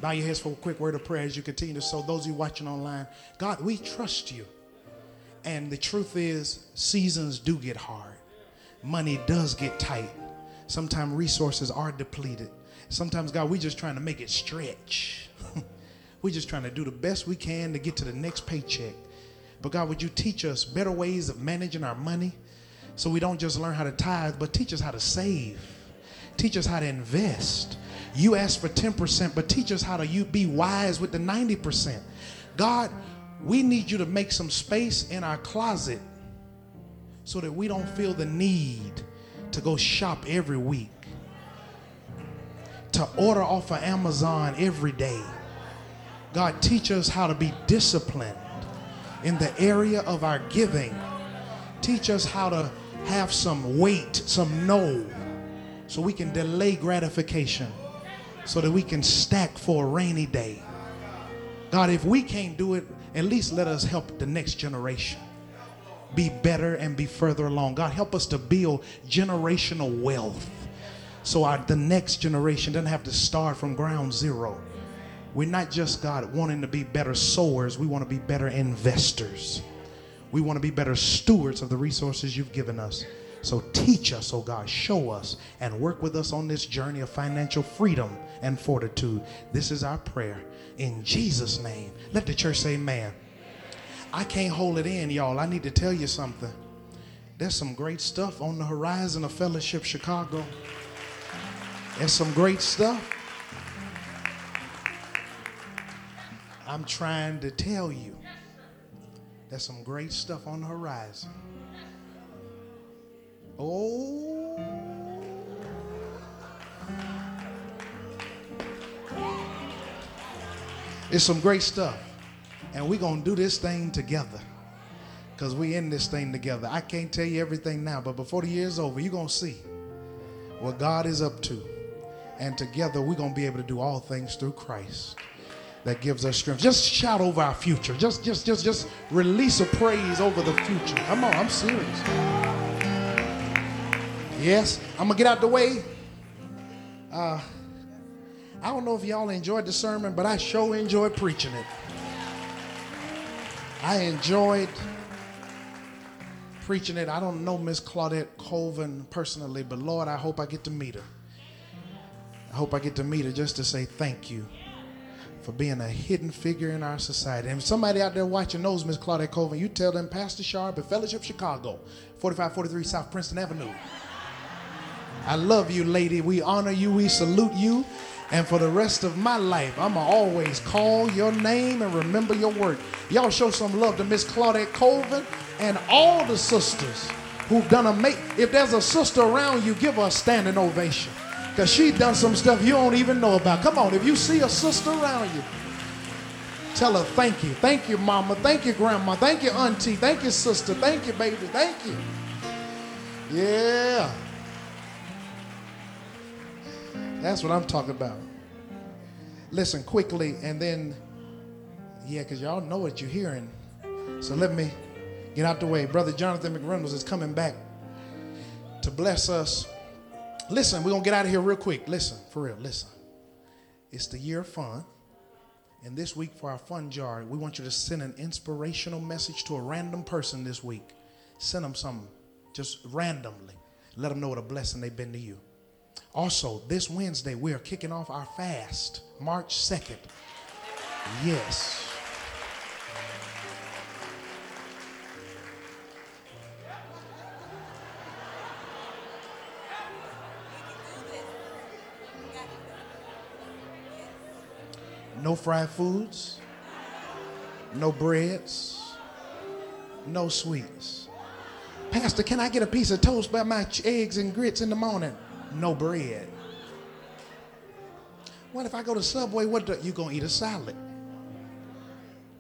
Bow your heads for a quick word of prayer as you continue to sow. Those of you watching online, God, we trust you. And the truth is, seasons do get hard. Money does get tight. Sometimes resources are depleted. Sometimes, God, we're just trying to make it stretch. We're just trying to do the best we can to get to the next paycheck. But God, would you teach us better ways of managing our money so we don't just learn how to tithe, but teach us how to save. Teach us how to invest. You ask for 10%, but teach us how to you be wise with the 90%. God, we need you to make some space in our closet so that we don't feel the need to go shop every week. to order off of Amazon every day. God, teach us how to be disciplined in the area of our giving. Teach us how to have some weight, some no, so we can delay gratification, so that we can stack for a rainy day. God, if we can't do it, at least let us help the next generation be better and be further along. God, help us to build generational wealth so our, the next generation doesn't have to start from ground zero. We're not just, God, wanting to be better sowers, we want to be better investors. We want to be better stewards of the resources you've given us. So teach us, oh God, show us, and work with us on this journey of financial freedom and fortitude. This is our prayer. In Jesus' name. Let the church say, Amen. I can't hold it in, y'all. I need to tell you something. There's some great stuff on the horizon of Fellowship Chicago. There's some great stuff. I'm trying to tell you. There's some great stuff on the horizon. Oh. It's some great stuff. And we're going to do this thing together. Because we in this thing together. I can't tell you everything now, but before the year's over, you're going to see what God is up to. And together, we're going to be able to do all things through Christ that gives us strength. Just shout over our future. Just, just, just, just release a praise over the future. Come on, I'm serious. Yes, I'm gonna get out the way. Uh, I don't know if y'all enjoyed the sermon, but I sure enjoyed preaching it. I enjoyed preaching it. I don't know Miss Claudette Colvin personally, but Lord, I hope I get to meet her. I hope I get to meet her just to say thank you for being a hidden figure in our society. And if somebody out there watching knows Miss Claudette Colvin, you tell them Pastor Sharp at Fellowship Chicago, 4543 South Princeton Avenue. I love you, lady. We honor you. We salute you. And for the rest of my life, I'm going to always call your name and remember your work. Y'all show some love to Miss Claudette Colvin and all the sisters who've done a make. If there's a sister around you, give her a standing ovation. Because she's done some stuff you don't even know about. Come on, if you see a sister around you, tell her thank you. Thank you, mama. Thank you, grandma. Thank you, auntie. Thank you, sister. Thank you, baby. Thank you. Yeah. That's what I'm talking about. Listen quickly, and then, yeah, because y'all know what you're hearing. So let me get out the way. Brother Jonathan McReynolds is coming back to bless us. Listen, we're going to get out of here real quick. Listen, for real, listen. It's the year of fun. And this week, for our fun jar, we want you to send an inspirational message to a random person this week. Send them something just randomly. Let them know what a blessing they've been to you. Also, this Wednesday, we are kicking off our fast, March 2nd. Yes. No fried foods, no breads, no sweets. Pastor, can I get a piece of toast by my eggs and grits in the morning? No bread. What if I go to Subway? What do, you gonna eat a salad?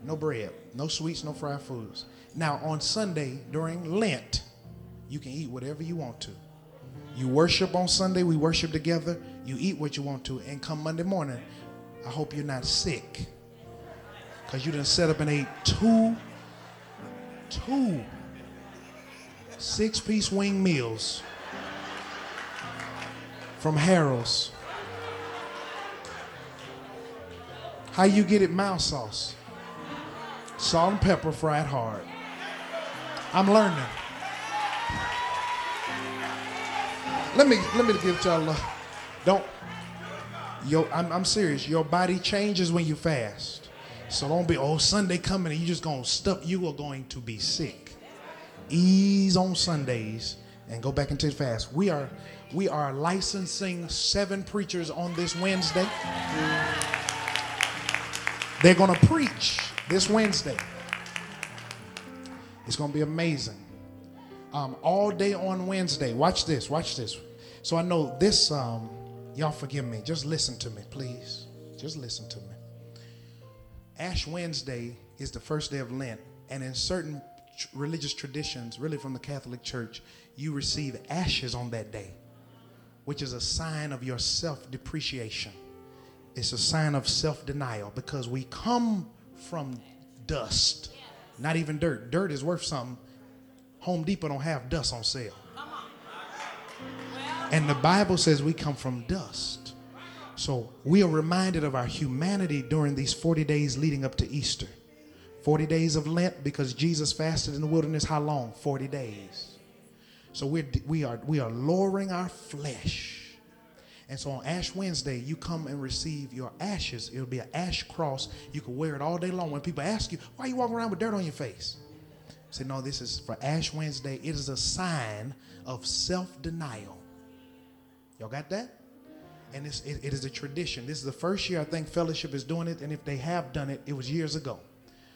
No bread, no sweets, no fried foods. Now on Sunday during Lent, you can eat whatever you want to. You worship on Sunday, we worship together. You eat what you want to, and come Monday morning, I hope you're not sick, cause you didn't set up and ate two, two six-piece wing meals from Harold's. How you get it? Mouse sauce. Salt and pepper fried hard. I'm learning. Let me let me give y'all a don't yo I'm, I'm serious. Your body changes when you fast. So don't be oh Sunday coming and you just gonna stuff you are going to be sick. Ease on Sundays and go back into fast. We are we are licensing seven preachers on this Wednesday. They're going to preach this Wednesday. It's going to be amazing. Um, all day on Wednesday. Watch this. Watch this. So I know this um, Y'all forgive me. Just listen to me, please. Just listen to me. Ash Wednesday is the first day of Lent, and in certain religious traditions, really from the Catholic Church, you receive ashes on that day, which is a sign of your self depreciation. It's a sign of self denial because we come from dust, not even dirt. Dirt is worth something. Home Depot don't have dust on sale. And the Bible says we come from dust. So we are reminded of our humanity during these 40 days leading up to Easter. 40 days of Lent because Jesus fasted in the wilderness how long? 40 days. So we're, we, are, we are lowering our flesh. And so on Ash Wednesday, you come and receive your ashes. It'll be an ash cross. You can wear it all day long. When people ask you, why are you walking around with dirt on your face? Say, no, this is for Ash Wednesday. It is a sign of self denial. Y'all got that? And it's, it, it is a tradition. This is the first year I think fellowship is doing it. And if they have done it, it was years ago.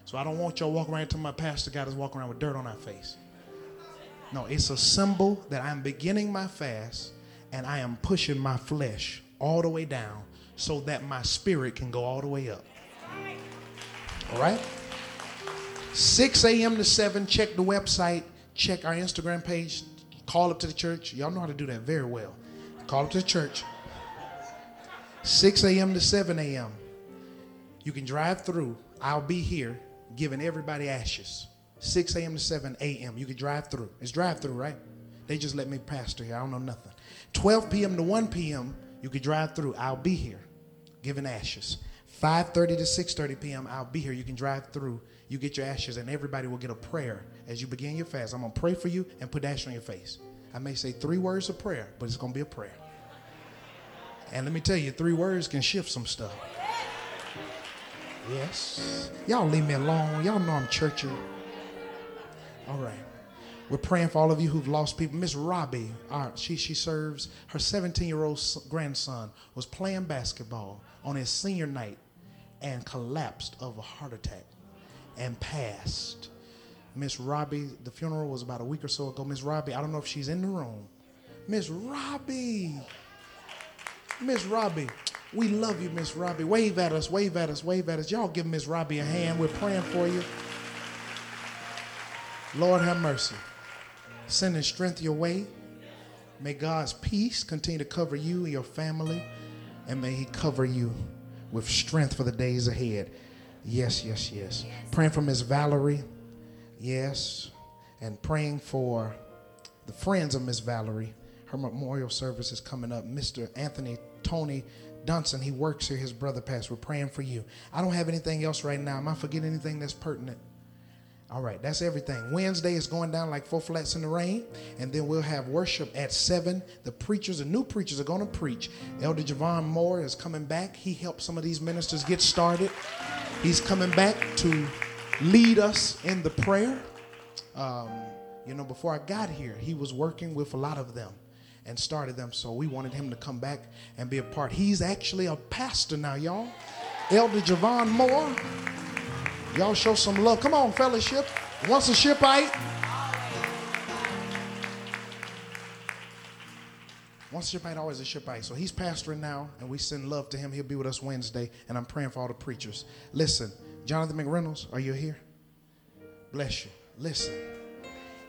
So I don't want y'all walking around to my pastor got us walking around with dirt on our face. No, it's a symbol that I'm beginning my fast and I am pushing my flesh all the way down so that my spirit can go all the way up. All right? 6 a.m. to 7, check the website, check our Instagram page, call up to the church. Y'all know how to do that very well. Call up to the church. 6 a.m. to 7 a.m. You can drive through. I'll be here giving everybody ashes. 6 a.m. to 7 a.m. You can drive through. It's drive through, right? They just let me pastor here. I don't know nothing. 12 p.m. to 1 p.m. You can drive through. I'll be here giving ashes. 5:30 to 6:30 p.m. I'll be here. You can drive through. You get your ashes, and everybody will get a prayer as you begin your fast. I'm gonna pray for you and put ash on your face. I may say three words of prayer, but it's gonna be a prayer. And let me tell you, three words can shift some stuff. Yes. Y'all leave me alone. Y'all know I'm churchy. All right. We're praying for all of you who've lost people. Miss Robbie, uh, she, she serves, her 17 year old grandson was playing basketball on his senior night and collapsed of a heart attack and passed. Miss Robbie, the funeral was about a week or so ago. Miss Robbie, I don't know if she's in the room. Miss Robbie, Miss Robbie, we love you, Miss Robbie. Wave at us, wave at us, wave at us. Y'all give Miss Robbie a hand. We're praying for you. Lord have mercy. Sending strength your way. May God's peace continue to cover you and your family, and may He cover you with strength for the days ahead. Yes, yes, yes. Praying for Miss Valerie. Yes. And praying for the friends of Miss Valerie. Her memorial service is coming up. Mr. Anthony Tony Dunson, he works here, his brother passed. We're praying for you. I don't have anything else right now. Am I forgetting anything that's pertinent? All right, that's everything. Wednesday is going down like four flats in the rain, and then we'll have worship at seven. The preachers, the new preachers, are going to preach. Elder Javon Moore is coming back. He helped some of these ministers get started. He's coming back to lead us in the prayer. Um, you know, before I got here, he was working with a lot of them and started them, so we wanted him to come back and be a part. He's actually a pastor now, y'all. Elder Javon Moore. Y'all show some love. Come on, fellowship. Once a shipite. Once a shipite, always a shipite. So he's pastoring now, and we send love to him. He'll be with us Wednesday, and I'm praying for all the preachers. Listen, Jonathan McReynolds, are you here? Bless you. Listen,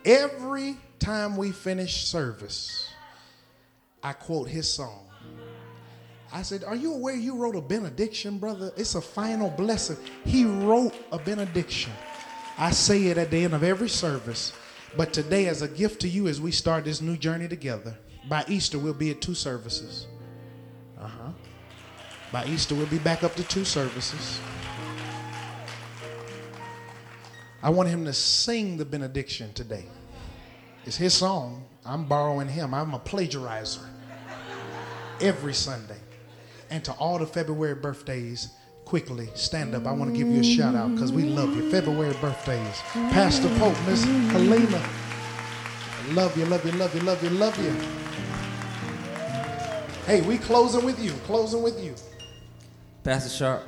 every time we finish service, I quote his song. I said, Are you aware you wrote a benediction, brother? It's a final blessing. He wrote a benediction. I say it at the end of every service. But today, as a gift to you, as we start this new journey together, by Easter, we'll be at two services. Uh huh. By Easter, we'll be back up to two services. I want him to sing the benediction today. It's his song. I'm borrowing him. I'm a plagiarizer every Sunday. And to all the February birthdays, quickly stand up. I want to give you a shout out because we love you. February birthdays. Pastor Pope, Miss Helena. I love you, love you, love you, love you, love you. Hey, we closing with you. Closing with you. Pastor Sharp,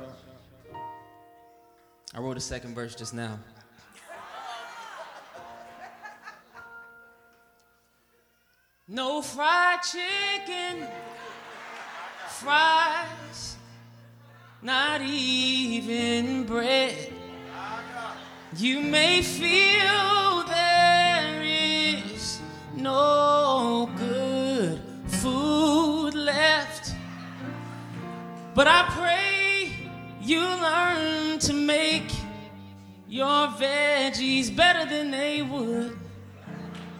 I wrote a second verse just now. No fried chicken fries, not even bread. You may feel there is no good food left, but I pray you learn to make your veggies better than they would.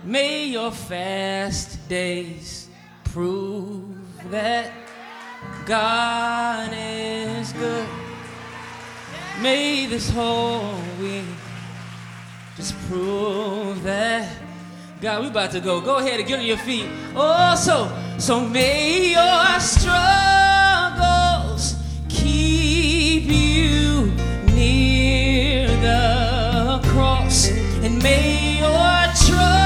May your fast days prove that God is good. May this whole week just prove that God, we about to go. Go ahead and get on your feet. Oh, so so may your struggles keep you near the cross, and may your troubles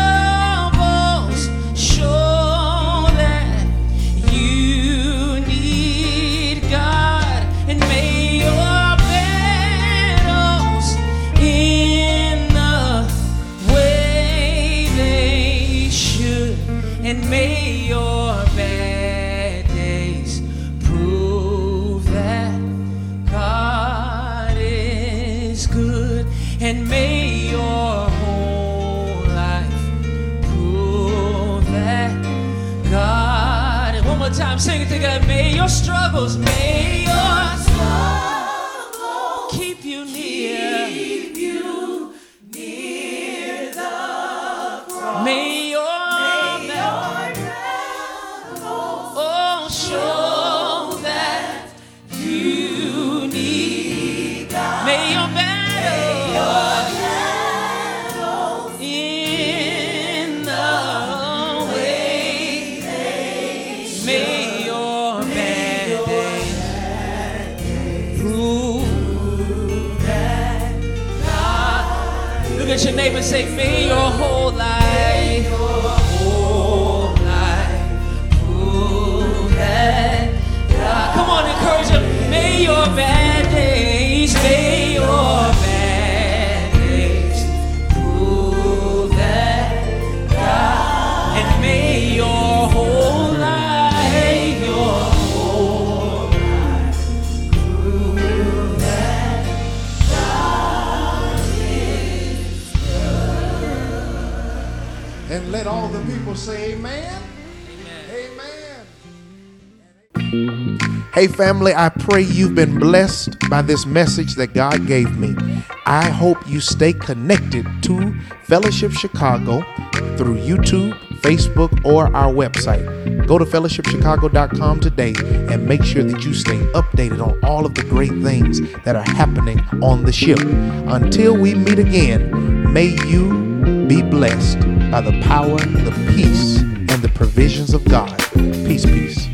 struggles, may Hey, family, I pray you've been blessed by this message that God gave me. I hope you stay connected to Fellowship Chicago through YouTube, Facebook, or our website. Go to fellowshipchicago.com today and make sure that you stay updated on all of the great things that are happening on the ship. Until we meet again, may you be blessed by the power, the peace, and the provisions of God. Peace, peace.